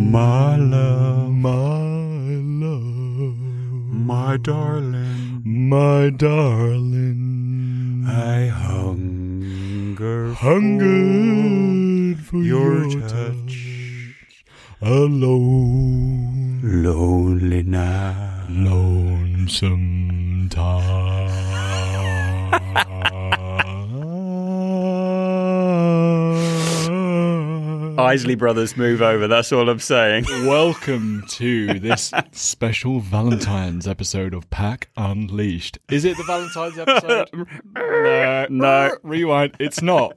My love, my love, my darling, my darling. I hunger, hungered for your your, touch. touch. Alone, lonely now. lonesome time. Isley Brothers move over. That's all I'm saying. Welcome to this special Valentine's episode of Pack Unleashed. Is it the Valentine's episode? no, No. Rewind. It's not.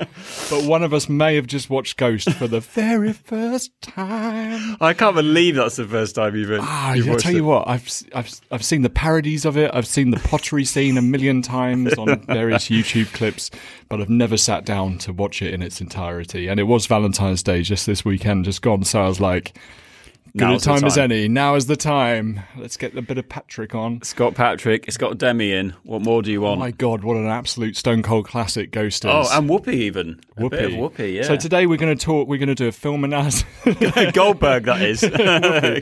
But one of us may have just watched Ghost for the very first time. I can't believe that's the first time you've, Ah, you've I'll tell it. you what, I've, I've, I've seen the parodies of it. I've seen the pottery scene a million times on various YouTube clips, but I've never sat down to watch it in its entirety. And it was Valentine's Day just this weekend, just gone. So I was like, good a the time, as any. Now is the time. Let's get a bit of Patrick on. Scott Patrick. It's got Demi in. What more do you Oh want? my God, what an absolute Stone Cold classic Ghost is. oh, and Whoopi even. A Whoopi. bit of Whoopi, yeah. So today we're going to talk, we're going to do a film analysis. Goldberg, that is. we're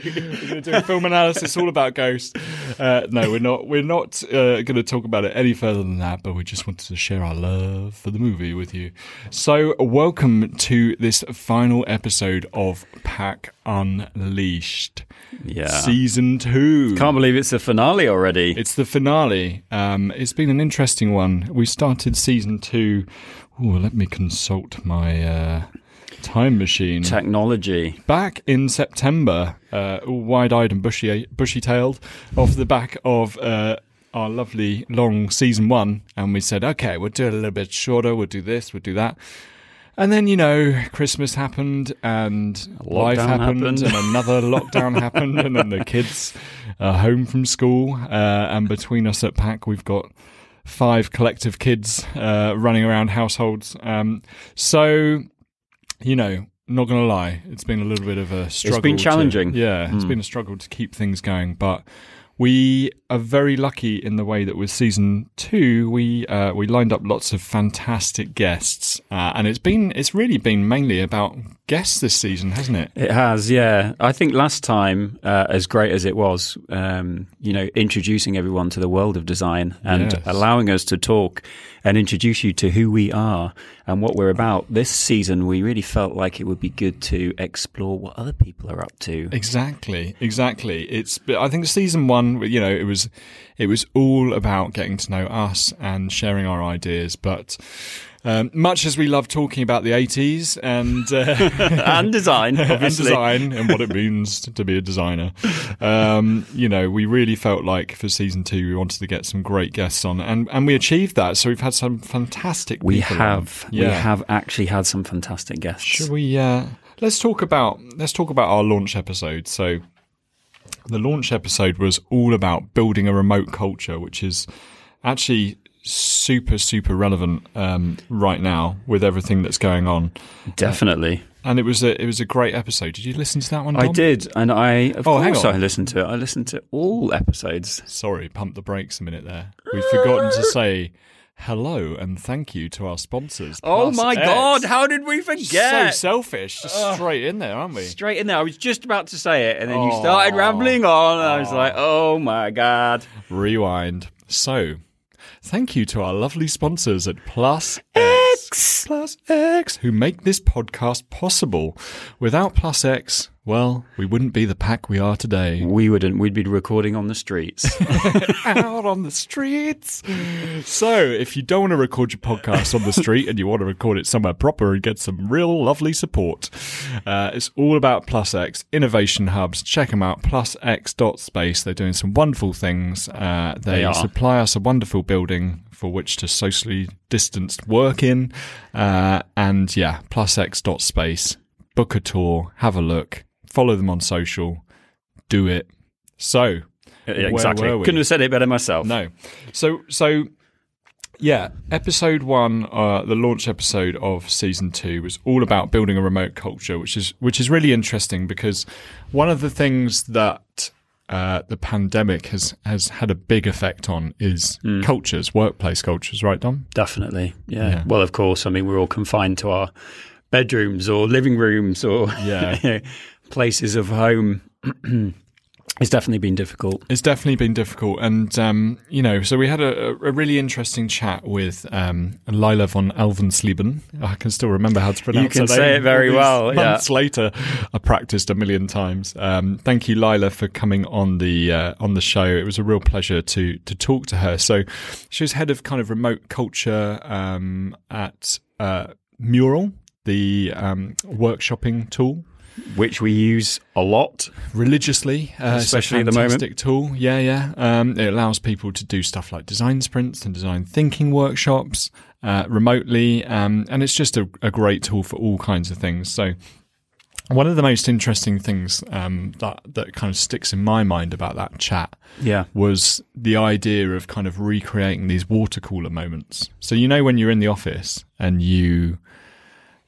going to do a film analysis all about Ghost. Uh, no, we're not. We're not uh, going to talk about it any further than that. But we just wanted to share our love for the movie with you. So, welcome to this final episode of Pack Unleashed, yeah. season two. Can't believe it's the finale already. It's the finale. Um, it's been an interesting one. We started season two. Ooh, let me consult my uh, time machine. Technology. back in September, uh, wide-eyed and bushy, bushy-tailed, off the back of uh, our lovely long season one, and we said, okay, we'll do it a little bit shorter. We'll do this. We'll do that. And then you know, Christmas happened, and life happened, happened. and another lockdown happened, and then the kids are home from school, uh, and between us at Pack, we've got five collective kids uh, running around households. Um, so you know, not going to lie, it's been a little bit of a struggle. It's been to- challenging. yeah, it's been a struggle to keep things going, but we are very lucky in the way that with season two, we uh, we lined up lots of fantastic guests, uh, and it's been it's really been mainly about guests this season, hasn't it? It has, yeah. I think last time, uh, as great as it was, um, you know, introducing everyone to the world of design and Yes. allowing us to talk and introduce you to who we are and what we're about. This season, we really felt like it would be good to explore what other people are up to. Exactly, exactly. It's I think season one, you know, it was it was all about getting to know us and sharing our ideas, but. Um, much as we love talking about the 80s and uh, and design, and obviously. design and what it means to be a designer. Um, you know, we really felt like for season two we wanted to get some great guests on, and and we achieved that. So we've had some fantastic. We people have, on. we have actually had some fantastic guests. Should we? Uh, let's talk about let's talk about our launch episode. So, the launch episode was all about building a remote culture, which is actually super super relevant um, right now with everything that's going on. Definitely. And it was a it was a great episode. Did you listen to that one? I did, and I of Oh, course. I listened to it. I listened to all episodes. Sorry, pump the brakes a minute there. We've forgotten to say hello and thank you to our sponsors. Oh Plus my X. god, how did we forget? So selfish, just straight in there, aren't we? Straight in there. I was just about to say it, and then you Oh. started rambling on, and I was like, "Oh my god!" Rewind. So, thank you to our lovely sponsors at Plus X. Plus X, who make this podcast possible. Without Plus X, well, we wouldn't be the pack we are today. We wouldn't. We'd be recording on the streets. Out on the streets. So, if you don't want to record your podcast on the street and you want to record it somewhere proper and get some real lovely support, uh, it's all about Plus X Innovation Hubs. Check them out, plusx.space. They're doing some wonderful things. Uh, they They supply us a wonderful building for which to socially distanced work in. Uh, and yeah, plus x dot space. Book a tour, have a look, follow them on social, do it. So, Yeah, exactly. Couldn't have said it better myself. no. So so yeah, episode one, uh, the launch episode of season two was all about building a remote culture, which is which is really interesting because one of the things that uh, the pandemic has has had a big effect on is cultures, workplace cultures, right, Dom? Definitely. Yeah. Yeah. Well, of course. I mean, we're all confined to our bedrooms or living rooms or Yeah. you know, places of home. It's definitely been difficult. It's definitely been difficult, and um, you know, so we had a, a really interesting chat with um, Lila von Alvensleben. I can still remember how to pronounce. It. You can say name. it very well, yeah. Months later, I practiced a million times. Um, thank you, Lila, for coming on the uh, on the show. It was a real pleasure to to talk to her. So, she was head of kind of remote culture um, at uh, Mural, the um, workshopping tool which we use a lot religiously, uh, especially at the moment. Tool, yeah, yeah. Um, it allows people to do stuff like design sprints and design thinking workshops uh, remotely, um, and it's just a, a, great tool for all kinds of things. So. One of the most interesting things um, that that kind of sticks in my mind about that chat, yeah, was the idea of kind of recreating these water cooler moments. So you know when you're in the office and you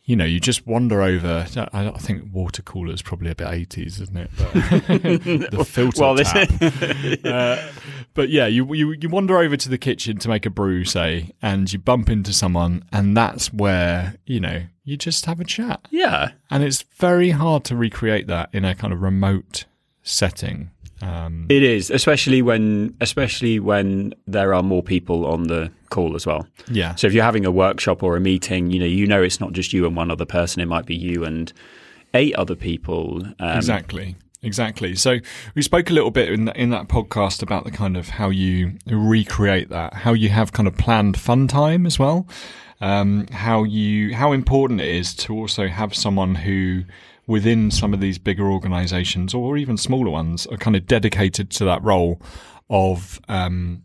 you know, you just wander over. I think water cooler is probably a bit eighties, isn't it? But the filter well, tap. uh, but yeah, you, you you wander over to the kitchen to make a brew, say, and you bump into someone, and that's where you know you just have a chat. Yeah, and it's very hard to recreate that in a kind of remote setting. Um, it is, especially when especially when there are more people on the call as well. Yeah. So if you're having a workshop or a meeting, you know, you know it's not just you and one other person. It might be you and eight other people. Um, exactly. Exactly. So we spoke a little bit in in that podcast about the kind of how you recreate that, how you have kind of planned fun time as well, um, how you how important it is to also have someone who within some of these bigger organizations or even smaller ones are kind of dedicated to that role of um,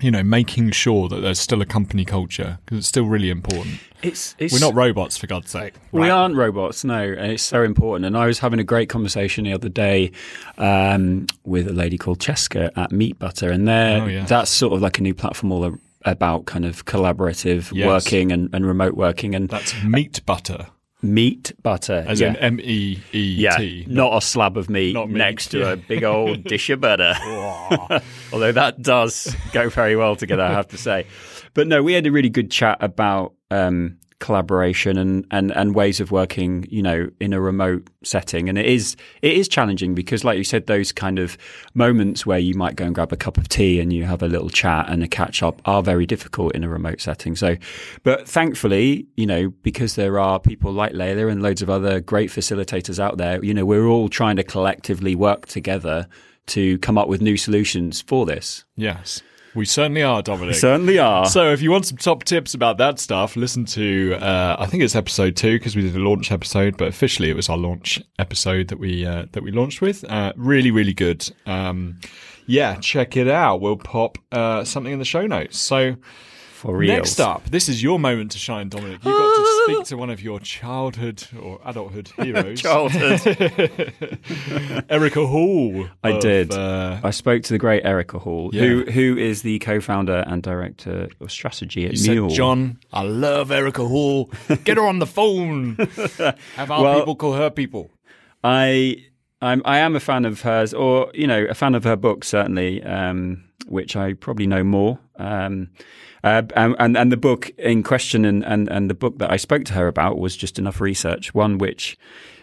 you know making sure that there's still a company culture because it's still really important. It's, it's, we're not robots for god's sake. Right? we aren't robots no and it's so important. And i was having a great conversation the other day um, with a lady called cheska at meat butter and there oh, that's sort of like a new platform all about kind of collaborative yes. working and, and remote working and that's meat butter meat butter. As yeah. in M E E T. Yeah, not, a slab of meat, meat. next to yeah. a big old dish of butter. Although that does go very well together, I have to say. But no, we had a really good chat about um, collaboration and, and, and ways of working, you know, in a remote setting. And it is it is challenging because, like you said, those kind of moments where you might go and grab a cup of tea and you have a little chat and a catch up are very difficult in a remote setting. So, but thankfully, you know, because there are people like Layla and loads of other great facilitators out there, you know, we're all trying to collectively work together to come up with new solutions for this. Yes. We certainly are, Dominic. We certainly are. So, if you want some top tips about that stuff, listen to uh, I think it's episode two because we did a launch episode, but officially it was our launch episode that we uh, that we launched with. Uh, really, really good. Um, yeah, check it out. We'll pop uh, something in the show notes. So. For real. Next up, this is your moment to shine, Dominic. You got to speak to one of your childhood or adulthood heroes. childhood. Erika Hall. I of, did. Uh, I spoke to the great Erika Hall, yeah. who who is the co-founder and director of strategy at you Mule. Said, John, I love Erika Hall. Get her on the phone. Have our well, people call her people. I I'm I am a fan of hers, or you know, a fan of her book certainly, um, which I probably know more. Um, uh, and, and the book in question and, and, and the book that I spoke to her about was just enough research. One which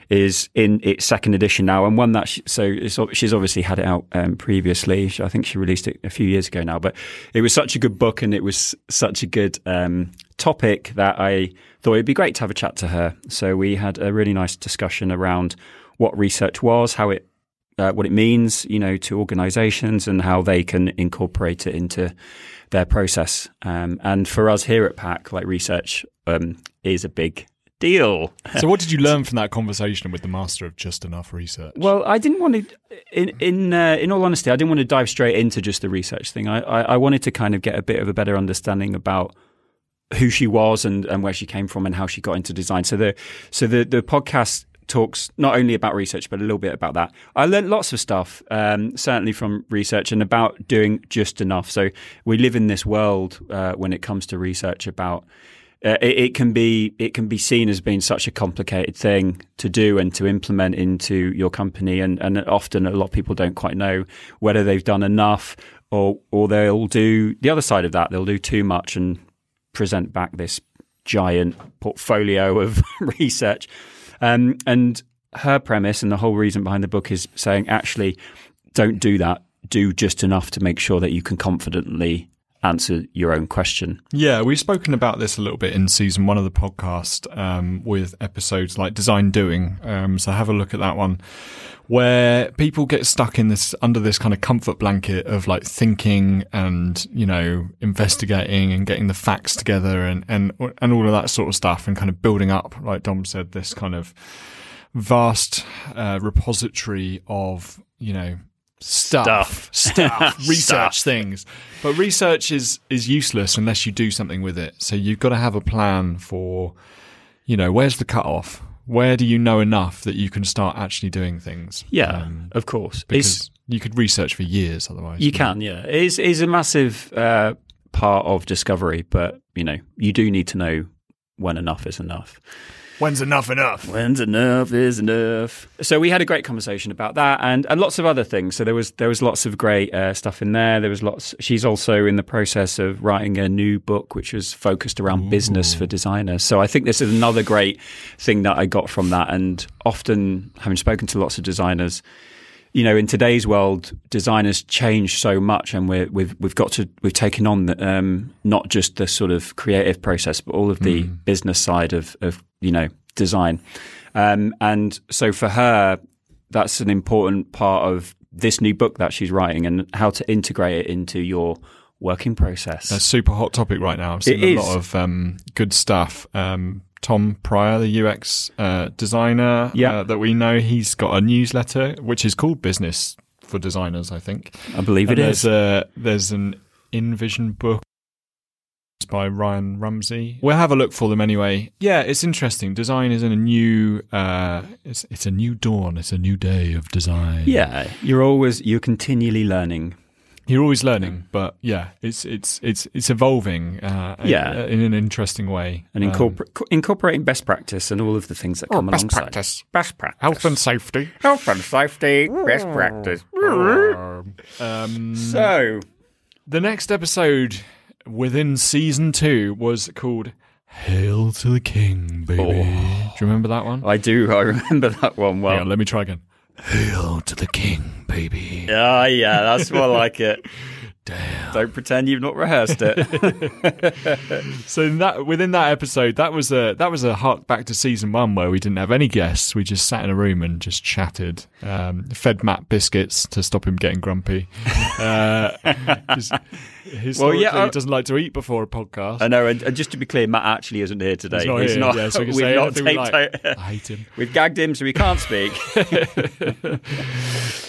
is in its second edition now, and one that she, so she's obviously had it out um, previously. I think she released it a few years ago now, but it was such a good book and it was such a good um, topic that I thought it'd be great to have a chat to her. So we had a really nice discussion around what research was, how it uh, what it means, you know, to organisations and how they can incorporate it into their process. Um, and for us here at PAC, like research um, is a big deal. so, what did you learn from that conversation with the master of just enough research? Well, I didn't want to. In in uh, in all honesty, I didn't want to dive straight into just the research thing. I, I, I wanted to kind of get a bit of a better understanding about who she was and, and where she came from and how she got into design. So the so the the podcast talks not only about research but a little bit about that. I learned lots of stuff, um, certainly from research and about doing just enough. So we live in this world uh, when it comes to research about. Uh, it, it, can be it can be seen as being such a complicated thing to do and to implement into your company, and, and often a lot of people don't quite know whether they've done enough, or or they'll do the other side of that. They'll do too much and present back this giant portfolio of research um, and her premise and the whole reason behind the book is saying actually don't do that. Do just enough to make sure that you can confidently answer your own question. Yeah, we've spoken about this a little bit in season one of the podcast um, with episodes like Design Doing. Um, so have a look at that one where people get stuck in this under this kind of comfort blanket of like thinking and you know investigating and getting the facts together and and and all of that sort of stuff and kind of building up like Dom said this kind of vast uh, repository of you know stuff, stuff, research Stuff. things. But research is is useless unless you do something with it. So you've got to have a plan for, you know, where's the cutoff? Where do you know enough that you can start actually doing things? Yeah, Um, of course. It's, because you could research for years otherwise. you can, yeah. It is, it is a massive uh, part of discovery, but you know, you do need to know when enough is enough. When's enough enough? When's enough is enough. So we had a great conversation about that, and, and lots of other things. So there was there was lots of great uh, stuff in there. There was lots. She's also in the process of writing a new book, which was focused around business for designers. So I think this is another great thing that I got from that. And often, having spoken to lots of designers, you know, in today's world, designers change so much, and we're, we've we've got to we've taken on the, um, not just the sort of creative process, but all of the business side of of you know design. Um, and so for her, that's an important part of this new book that she's writing, and how to integrate it into your working process. That's a super hot topic right now. I'm seeing It a is. lot of um, good stuff. Um, Tom Pryor, the UX uh, designer Yeah. uh, that we know, he's got a newsletter which is called Business for Designers, I think. I believe And it there's is. A, there's an InVision book by Ryan Rumsey. We'll have a look for them anyway. Yeah, it's interesting. Design is in a new. Uh, it's it's a new dawn. It's a new day of design. yeah, you're always you're continually learning. You're always learning, but yeah, it's it's it's it's evolving. Uh, Yeah. in an interesting way. And Um, incorporate, incorporating best practice and all of the things that come best alongside. practice. Best practice. health and safety. Health and safety. Best practice. um, So, the next episode within season two was called "Hail to the King, baby." Do you remember that one? I do. I remember that one well. on, let me try again. Hail to the King, baby. Yeah, yeah, that's more like it. Damn. Don't pretend you've not rehearsed it. So in that within that episode, that was a that was a hark back to season one where we didn't have any guests. We just sat in a room and just chatted. Um, fed Matt biscuits to stop him getting grumpy. Uh, 'cause historically, yeah, I- he doesn't like to eat before a podcast. I know, and, and just to be clear, Matt actually isn't here today. He's not here. yeah, so we we've not we taped like. out- I hate him. We've gagged him, so he can't speak.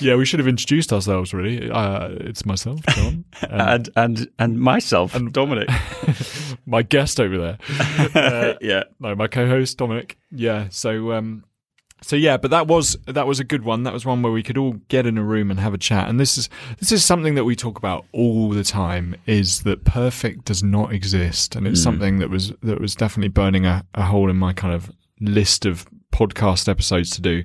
Yeah, we should have introduced ourselves. Really, uh, it's myself, John, and and and and myself, and Dominic. my guest over there. Uh, yeah, no, my co-host Dominic. Yeah, so um, so yeah, but that was that was a good one. That was one where we could all get in a room and have a chat. And this is this is something that we talk about all the time. Is that perfect does not exist, and it's hmm. something that was that was definitely burning a, a hole in my kind of list of podcast episodes to do.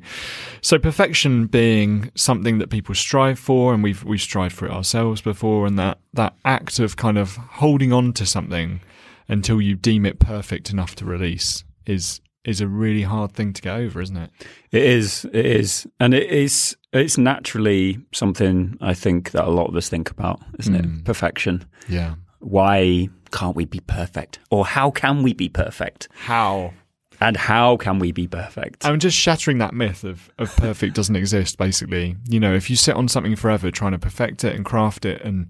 So perfection being something that people strive for, and we've we've strived for it ourselves before, and that that act of kind of holding on to something until you deem it perfect enough to release is is a really hard thing to get over, isn't it? it is. It is, and it is. It's naturally something I think that a lot of us think about, isn't Mm. it? Perfection. Yeah. Why can't we be perfect, or how can we be perfect, How? and how can we be perfect? I'm just shattering that myth of, of perfect doesn't exist, basically. You know, if you sit on something forever trying to perfect it and craft it and,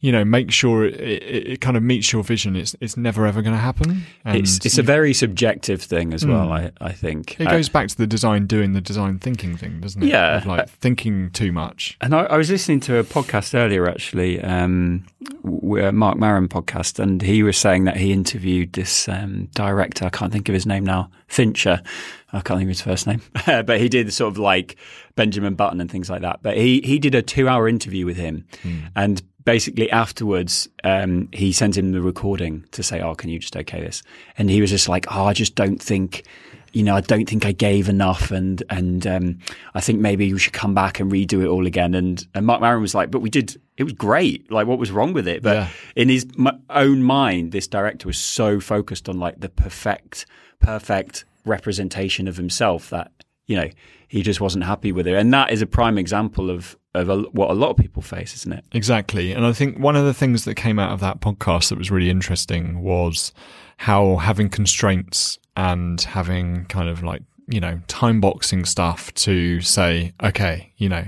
you know, make sure it, it, it kind of meets your vision, it's it's never ever going to happen. And it's it's a very subjective thing as well. I I think it Uh, goes back to the design doing the design thinking thing, doesn't it? Yeah. Of like thinking too much. And I, I was listening to a podcast earlier, actually, um, Marc Maron podcast, and he was saying that he interviewed this um, director. I can't think of his name now, Fincher. I can't think of his first name, but he did sort of like Benjamin Button and things like that. But he he did a two hour interview with him, and basically afterwards, um, he sent him the recording to say, "Oh, can you just okay this?" And he was just like, "Oh, I just don't think." you know, I don't think I gave enough, and and um, I think maybe we should come back and redo it all again. And and Marc Maron was like, but we did, it was great. Like, what was wrong with it? But Yeah. in his m- own mind, this director was so focused on like the perfect, perfect representation of himself that you know, he just wasn't happy with it. And that is a prime example of, of a, what a lot of people face, isn't it? Exactly. And I think one of the things that came out of that podcast that was really interesting was how having constraints and having kind of like, you know, time boxing stuff to say, okay, you know,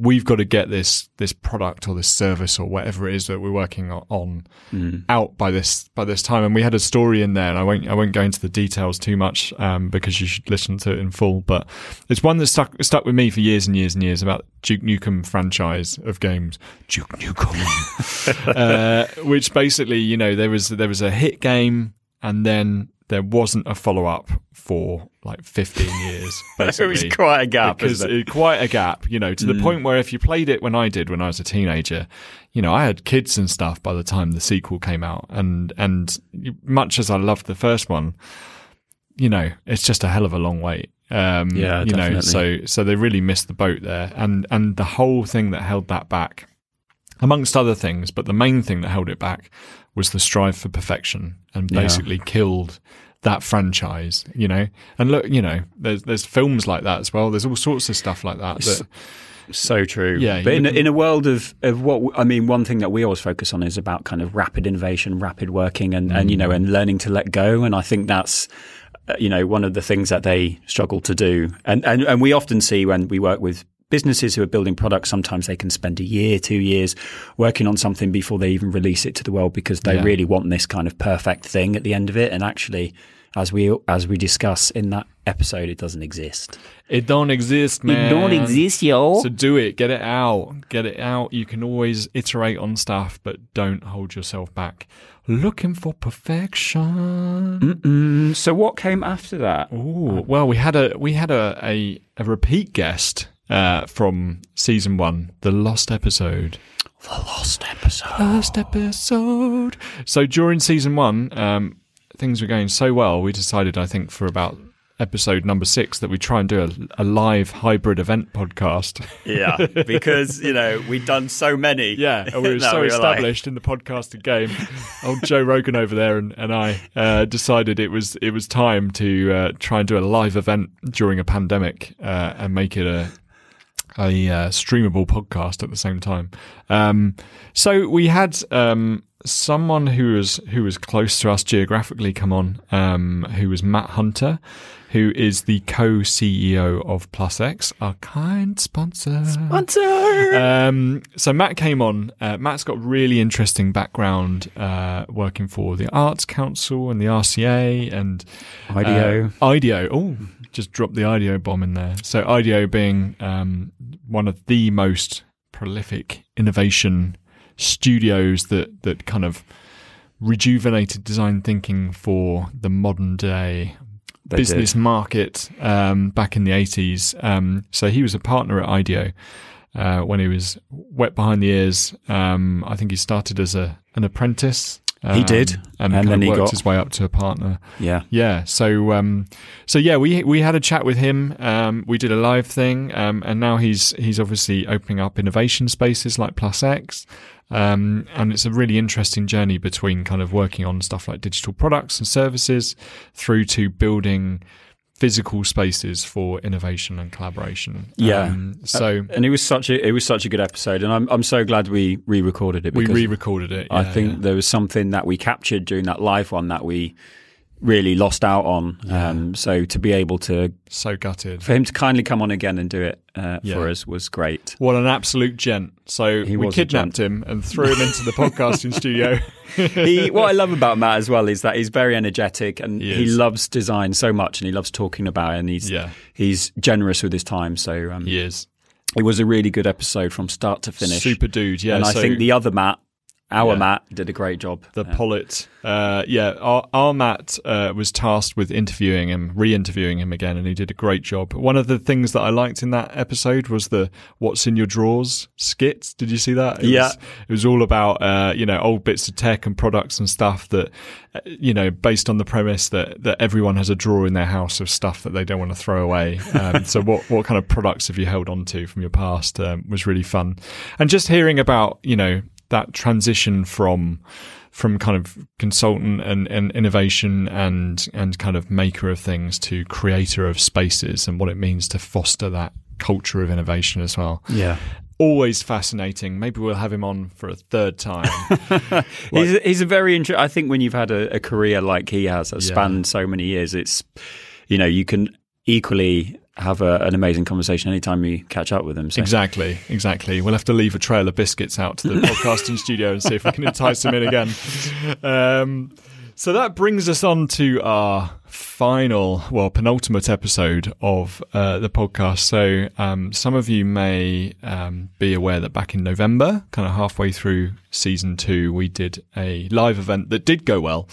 we've got to get this this product or this service or whatever it is that we're working on mm. out by this by this time. And we had a story in there, and I won't I won't go into the details too much um, because you should listen to it in full. But it's one that stuck stuck with me for years and years and years about Duke Nukem franchise of games. Duke Nukem, uh, which basically you know there was there was a hit game and then there wasn't a follow up for like 15 years. Basically, it was quite a gap, because it? quite a gap. You know, to mm. the point where if you played it when I did when I was a teenager, you know, I had kids and stuff by the time the sequel came out, and and much as I loved the first one, you know, it's just a hell of a long wait. Um, yeah, you definitely. know, so so they really missed the boat there, and and the whole thing that held that back, amongst other things, but the main thing that held it back was the strive for perfection, and basically yeah. killed that franchise, you know. And look, you know, there's there's films like that as well. There's all sorts of stuff like that. that so true. Yeah, but in, in a world of, of what I mean, one thing that we always focus on is about kind of rapid innovation, rapid working, and, mm. and you know, and learning to let go. And I think that's uh, you know one of the things that they struggle to do. And and and we often see when we work with businesses who are building products, sometimes they can spend a year, two years working on something before they even release it to the world because they yeah. really want this kind of perfect thing at the end of it. And actually, as we as we discuss in that episode, it doesn't exist. It don't exist, man. It don't exist, yo. So do it. Get it out. Get it out. You can always iterate on stuff, but don't hold yourself back. Looking for perfection. Mm-mm. So what came after that? Ooh, well, we had a we had a a, a repeat guest uh, from season one, the lost episode. The lost episode. Lost episode. So during season one, um, things were going so well, we decided, I think, for about episode number six that we try and do a, a, live hybrid event podcast. yeah, because you know we'd done so many. Yeah, and we were so we were established like... in the podcasting game. Old Joe Rogan over there and, and I uh, decided it was it was time to uh, try and do a live event during a pandemic uh, and make it a a uh, streamable podcast at the same time. Um, so we had um, someone who was who was close to us geographically come on, um, who was Matt Hunter, who is the co-CEO of PlusX, our kind sponsor. Sponsor. Um, so Matt came on. Uh, Matt's got really interesting background uh, working for the Arts Council and the RCA and IDEO. Uh, IDEO. Oh, just dropped the IDEO bomb in there. So IDEO being um, one of the most prolific innovation studios that that kind of rejuvenated design thinking for the modern day they business did. market um, back in the 80s. Um, so he was a partner at IDEO uh, when he was wet behind the ears. Um, I think he started as a an apprentice um, he did, and, and then he worked got his way up to a partner. Yeah, yeah. So, um, so yeah, we we had a chat with him. Um, we did a live thing, um, and now he's he's obviously opening up innovation spaces like Plus X. Um, and it's a really interesting journey between kind of working on stuff like digital products and services through to building physical spaces for innovation and collaboration. Yeah. Um, so uh, and it was such a it was such a good episode, and I'm I'm so glad we re-recorded it. We re-recorded it. Yeah, I think yeah. there was something that we captured during that live one that we really lost out on. Yeah. Um, so to be able to so gutted for him to kindly come on again and do it uh, yeah. for us was great. What an absolute gent! So he we kidnapped him and threw him into the podcasting studio. he, what I love about Matt as well is that he's very energetic and he, he, loves design so much and he loves talking about it and he's yeah. he's generous with his time. So um, he is. It was a really good episode from start to finish. Super dude, yeah. And I think the other Matt our yeah. Matt did a great job. The yeah. Pollitt. Uh, yeah, our, our Matt uh, was tasked with interviewing him, re interviewing him again, and he did a great job. One of the things that I liked in that episode was the What's in Your Drawers skit. Did you see that? It yeah. Was, it was all about, uh, you know, old bits of tech and products and stuff that, uh, you know, based on the premise that, that everyone has a drawer in their house of stuff that they don't want to throw away. Um, so, what, what kind of products have you held on to from your past um, was really fun. And just hearing about, you know, that transition from from kind of consultant and, and innovation and and kind of maker of things to creator of spaces and what it means to foster that culture of innovation as well. Yeah. Always fascinating. Maybe we'll have him on for a third time. he's, he's a very interesting. I think when you've had a, a career like he has, that Yeah. spanned so many years, it's you know you can equally have a, an amazing conversation anytime you catch up with them. So. Exactly, exactly. We'll have to leave a trail of biscuits out to the podcasting studio and see if we can entice them in again. Um, so that brings us on to our final, well, penultimate episode of uh, the podcast. So um, some of you may um, be aware that back in November, kind of halfway through season two, we did a live event that did go well.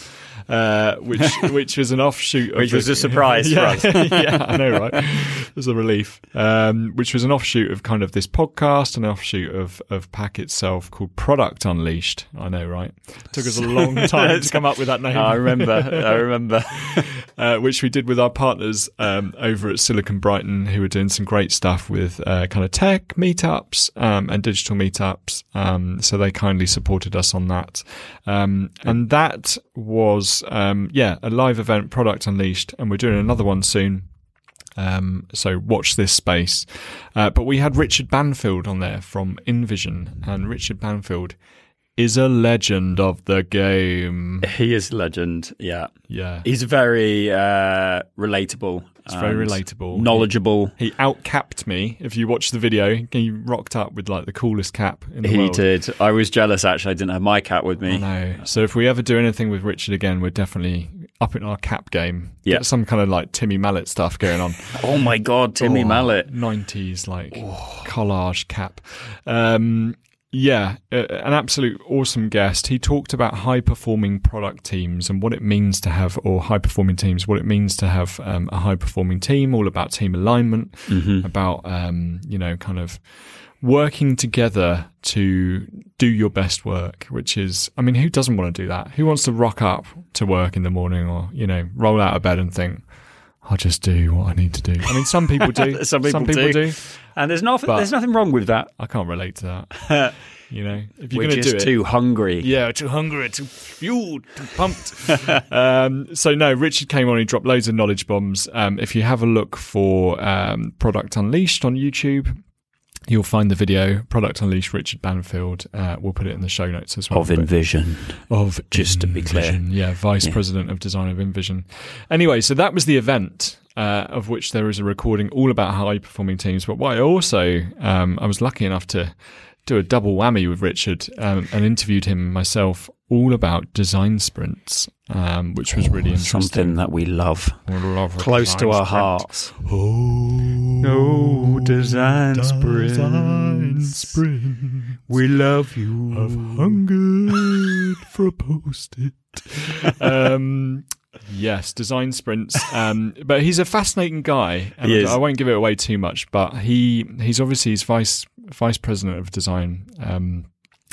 Uh, which which was an offshoot, of Which was a surprise for yeah, us. yeah, I know, right? It was a relief. Um, which was an offshoot of kind of this podcast, an offshoot of of Pack itself called Product Unleashed. I know, right? took us a long time to come up with that name. I remember. I remember. Uh, which we did with our partners um, over at Silicon Brighton, who were doing some great stuff with uh, kind of tech meetups um, and digital meetups. Um, so they kindly supported us on that, um, and that was um, yeah a live event, Product Unleashed, and we're doing another one soon. Um, so watch this space. Uh, but we had Richard Banfield on there from InVision, and Richard Banfield is a legend of the game. He is legend. Yeah, Yeah. he's very uh, relatable. It's very relatable. knowledgeable. He outcapped me. If you watch the video, he rocked up with like the coolest cap in the He world. He did. I was jealous actually. I didn't have my cap with I me. know. So if we ever do anything with Richard again, we're definitely up in our cap game. Yeah. Get some kind of like Timmy Mallett stuff going on. Oh my god, Timmy Oh, Mallet. 90s like collage cap. Um, yeah, uh, an absolute awesome guest. He talked about high performing product teams and what it means to have, or high performing teams, what it means to have um, a high performing team, all about team alignment, about, um, you know, kind of working together to do your best work, which is, I mean, who doesn't want to do that? Who wants to rock up to work in the morning or, you know, roll out of bed and think, I'll just do what I need to do. I mean, some people do. Some people do. do. And there's nothing. There's nothing wrong with that. I can't relate to that. you know, if you're going to do it, too hungry. yeah, too hungry, too fueled, too pumped. um, so no, Richard came on. He dropped loads of knowledge bombs. Um, if you have a look for um, Product Unleashed on YouTube. You'll find the video, Product Unleashed, Richard Banfield. Uh, we'll put it in the show notes as well. Of InVision. of Just to be clear. Yeah, vice president of design of InVision. Anyway, so that was the event. Uh, of which there is a recording all about high performing teams. But why also, um, I was lucky enough to do a double whammy with Richard um, and interviewed him myself all about design sprints, um, which was really interesting. Something that we love. I love Close to our sprint. hearts. Oh, No design design sprints. sprint. We love you. I've hungered for a post-it. um, yes, design sprints. Um, but he's a fascinating guy. And He is. I won't give it away too much, but he he's obviously he's vice vice president of design um,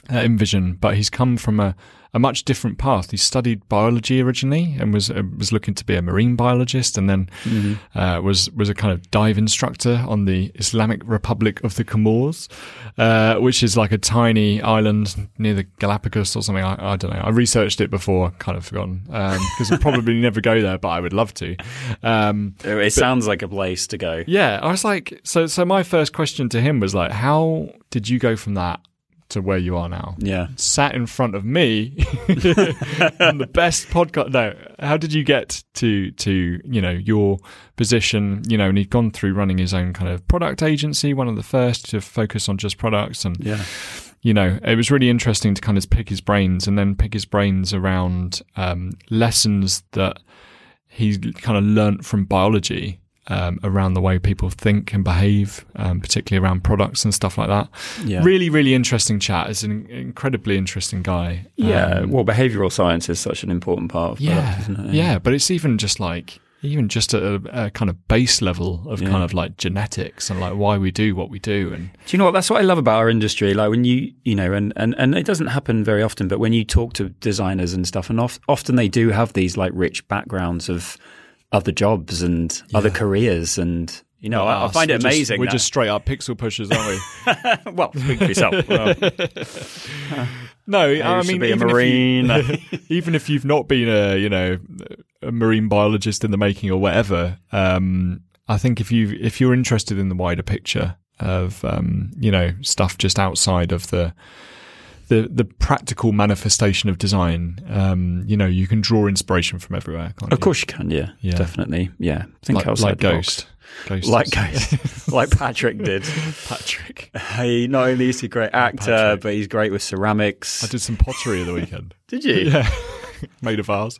at InVision, but he's come from a, a much different path. He studied biology originally and was uh, was looking to be a marine biologist, and then uh, was was a kind of dive instructor on the Islamic Republic of the Comores, uh, which is like a tiny island near the Galapagos or something. I, I don't know. I researched it before, kind of forgotten because I'd probably never go there, but I would love to. Um, It sounds like a place to go. yeah, I was like, so so my first question to him was like, how did you go from that to where you are now? Yeah. Sat in front of me on the best podcast. No, how did you get to to you know your position? You know, and he'd gone through running his own kind of product agency, one of the first to focus on just products, and Yeah. you know, it was really interesting to kind of pick his brains and then pick his brains around um, lessons that he kind of learnt from biology um, around the way people think and behave, um, particularly around products and stuff like that. Yeah. Really, really interesting chat. It's an incredibly interesting guy. Yeah. Um, well, behavioral science is such an important part of yeah, product, isn't it? yeah, but it's even just like even just at a, a kind of base level of Yeah. kind of like genetics and like why we do what we do and Do you know what? That's what I love about our industry. Like when you, you know, and, and, and it doesn't happen very often, but when you talk to designers and stuff, and of, often they do have these like rich backgrounds of other jobs and other careers and, You know, I, I, find We're it just- amazing. we're that- just straight up pixel pushers, aren't we? well, speak for yourself. Well, no, I I mean, even marine. If you, even if you've not been a, you know, a marine biologist in the making or whatever, um, I think if you if you're interested in the wider picture of, um, you know, stuff just outside of the the the practical manifestation of design, um, you know, you can draw inspiration from everywhere. Of you? course you can. Yeah, Yeah. definitely. Yeah, think like, outside like the Ghost. Ghost box. Like Ghost, like Patrick did. Patrick. He not only is he a great actor, Patrick. but he's great with ceramics. I did some pottery the weekend. Did you? Yeah. Made of vase.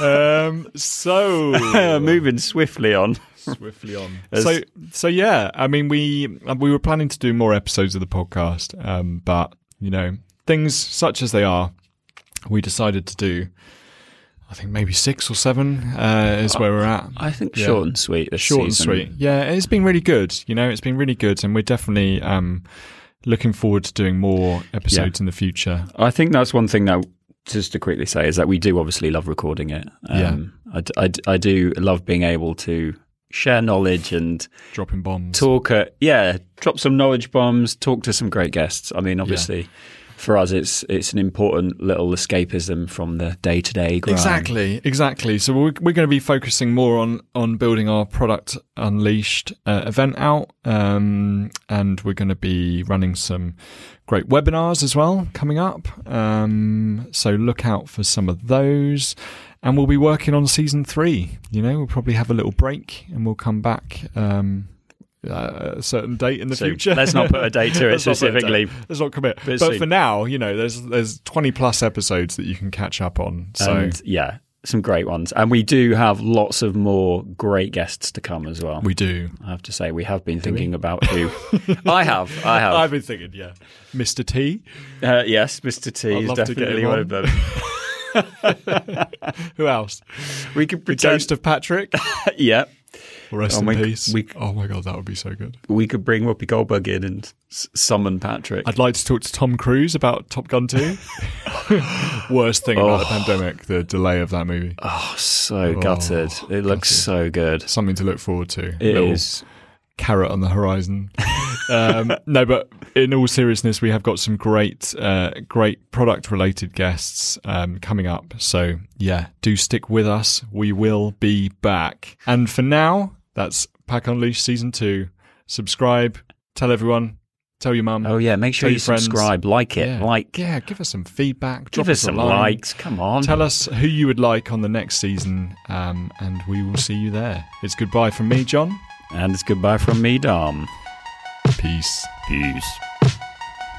Um, so Moving swiftly on. swiftly on. As- So so yeah, I mean we we were planning to do more episodes of the podcast, um, but you know things such as they are, we decided to do. I think maybe six or seven uh, is where we're at. I think Yeah. short and sweet. This Short and sweet. Yeah, it's been really good. You know, it's been really good, and we're definitely um, looking forward to doing more episodes in the future. I think that's one thing that, just to quickly say, is that we do obviously love recording it. Um, I, d- I d- I do love being able to share knowledge and Dropping bombs. talk at, yeah, drop some knowledge bombs, talk to some great guests. I mean, obviously, for us, it's it's an important little escapism from the day to day grind. Exactly, exactly. So we're, we're going to be focusing more on on building our product unleashed uh, event out, um, and we're going to be running some great webinars as well coming up. Um, so look out for some of those, and we'll be working on season three. You know, we'll probably have a little break, and we'll come back. Um, uh, a certain date in the So future. let's not put a date to it Let's not put a date. specifically. Let's not commit. Bit But for now, you know, there's there's 20 plus episodes that you can catch up on. So and yeah, some great ones. And we do have lots of more great guests to come as well. we do. I have to say, we have been thinking about who. I have. I have. I've been thinking, yeah, Mr. T. Uh, yes, Mr. T I'd is love to get definitely one on. of them. Who else? We could The pretend. ghost of Patrick. yeah, Rest Oh, in peace. we- oh my god, that would be so good. we could bring Whoopi Goldberg in and s- summon Patrick. I'd like to talk to Tom Cruise about Top Gun 2. Worst thing about the Oh. pandemic, the delay of that movie. oh, so Oh, gutted. It looks gutted. so good. Something to look forward to. It Little is. carrot on the horizon. um, no, but in all seriousness, we have got some great, uh, great product-related guests um, coming up. So yeah, do stick with us. We will be back. And for now, that's Pack Unleashed season two. Subscribe. Tell everyone. Tell your mum. Oh yeah, make sure you friends. subscribe, like it, yeah. like, yeah, give us some feedback. give drop us a some line. likes. Come on. Tell us who you would like on the next season, um, and we will see you there. It's goodbye from me, John. and it's goodbye from me, Dom. Peace. Peace.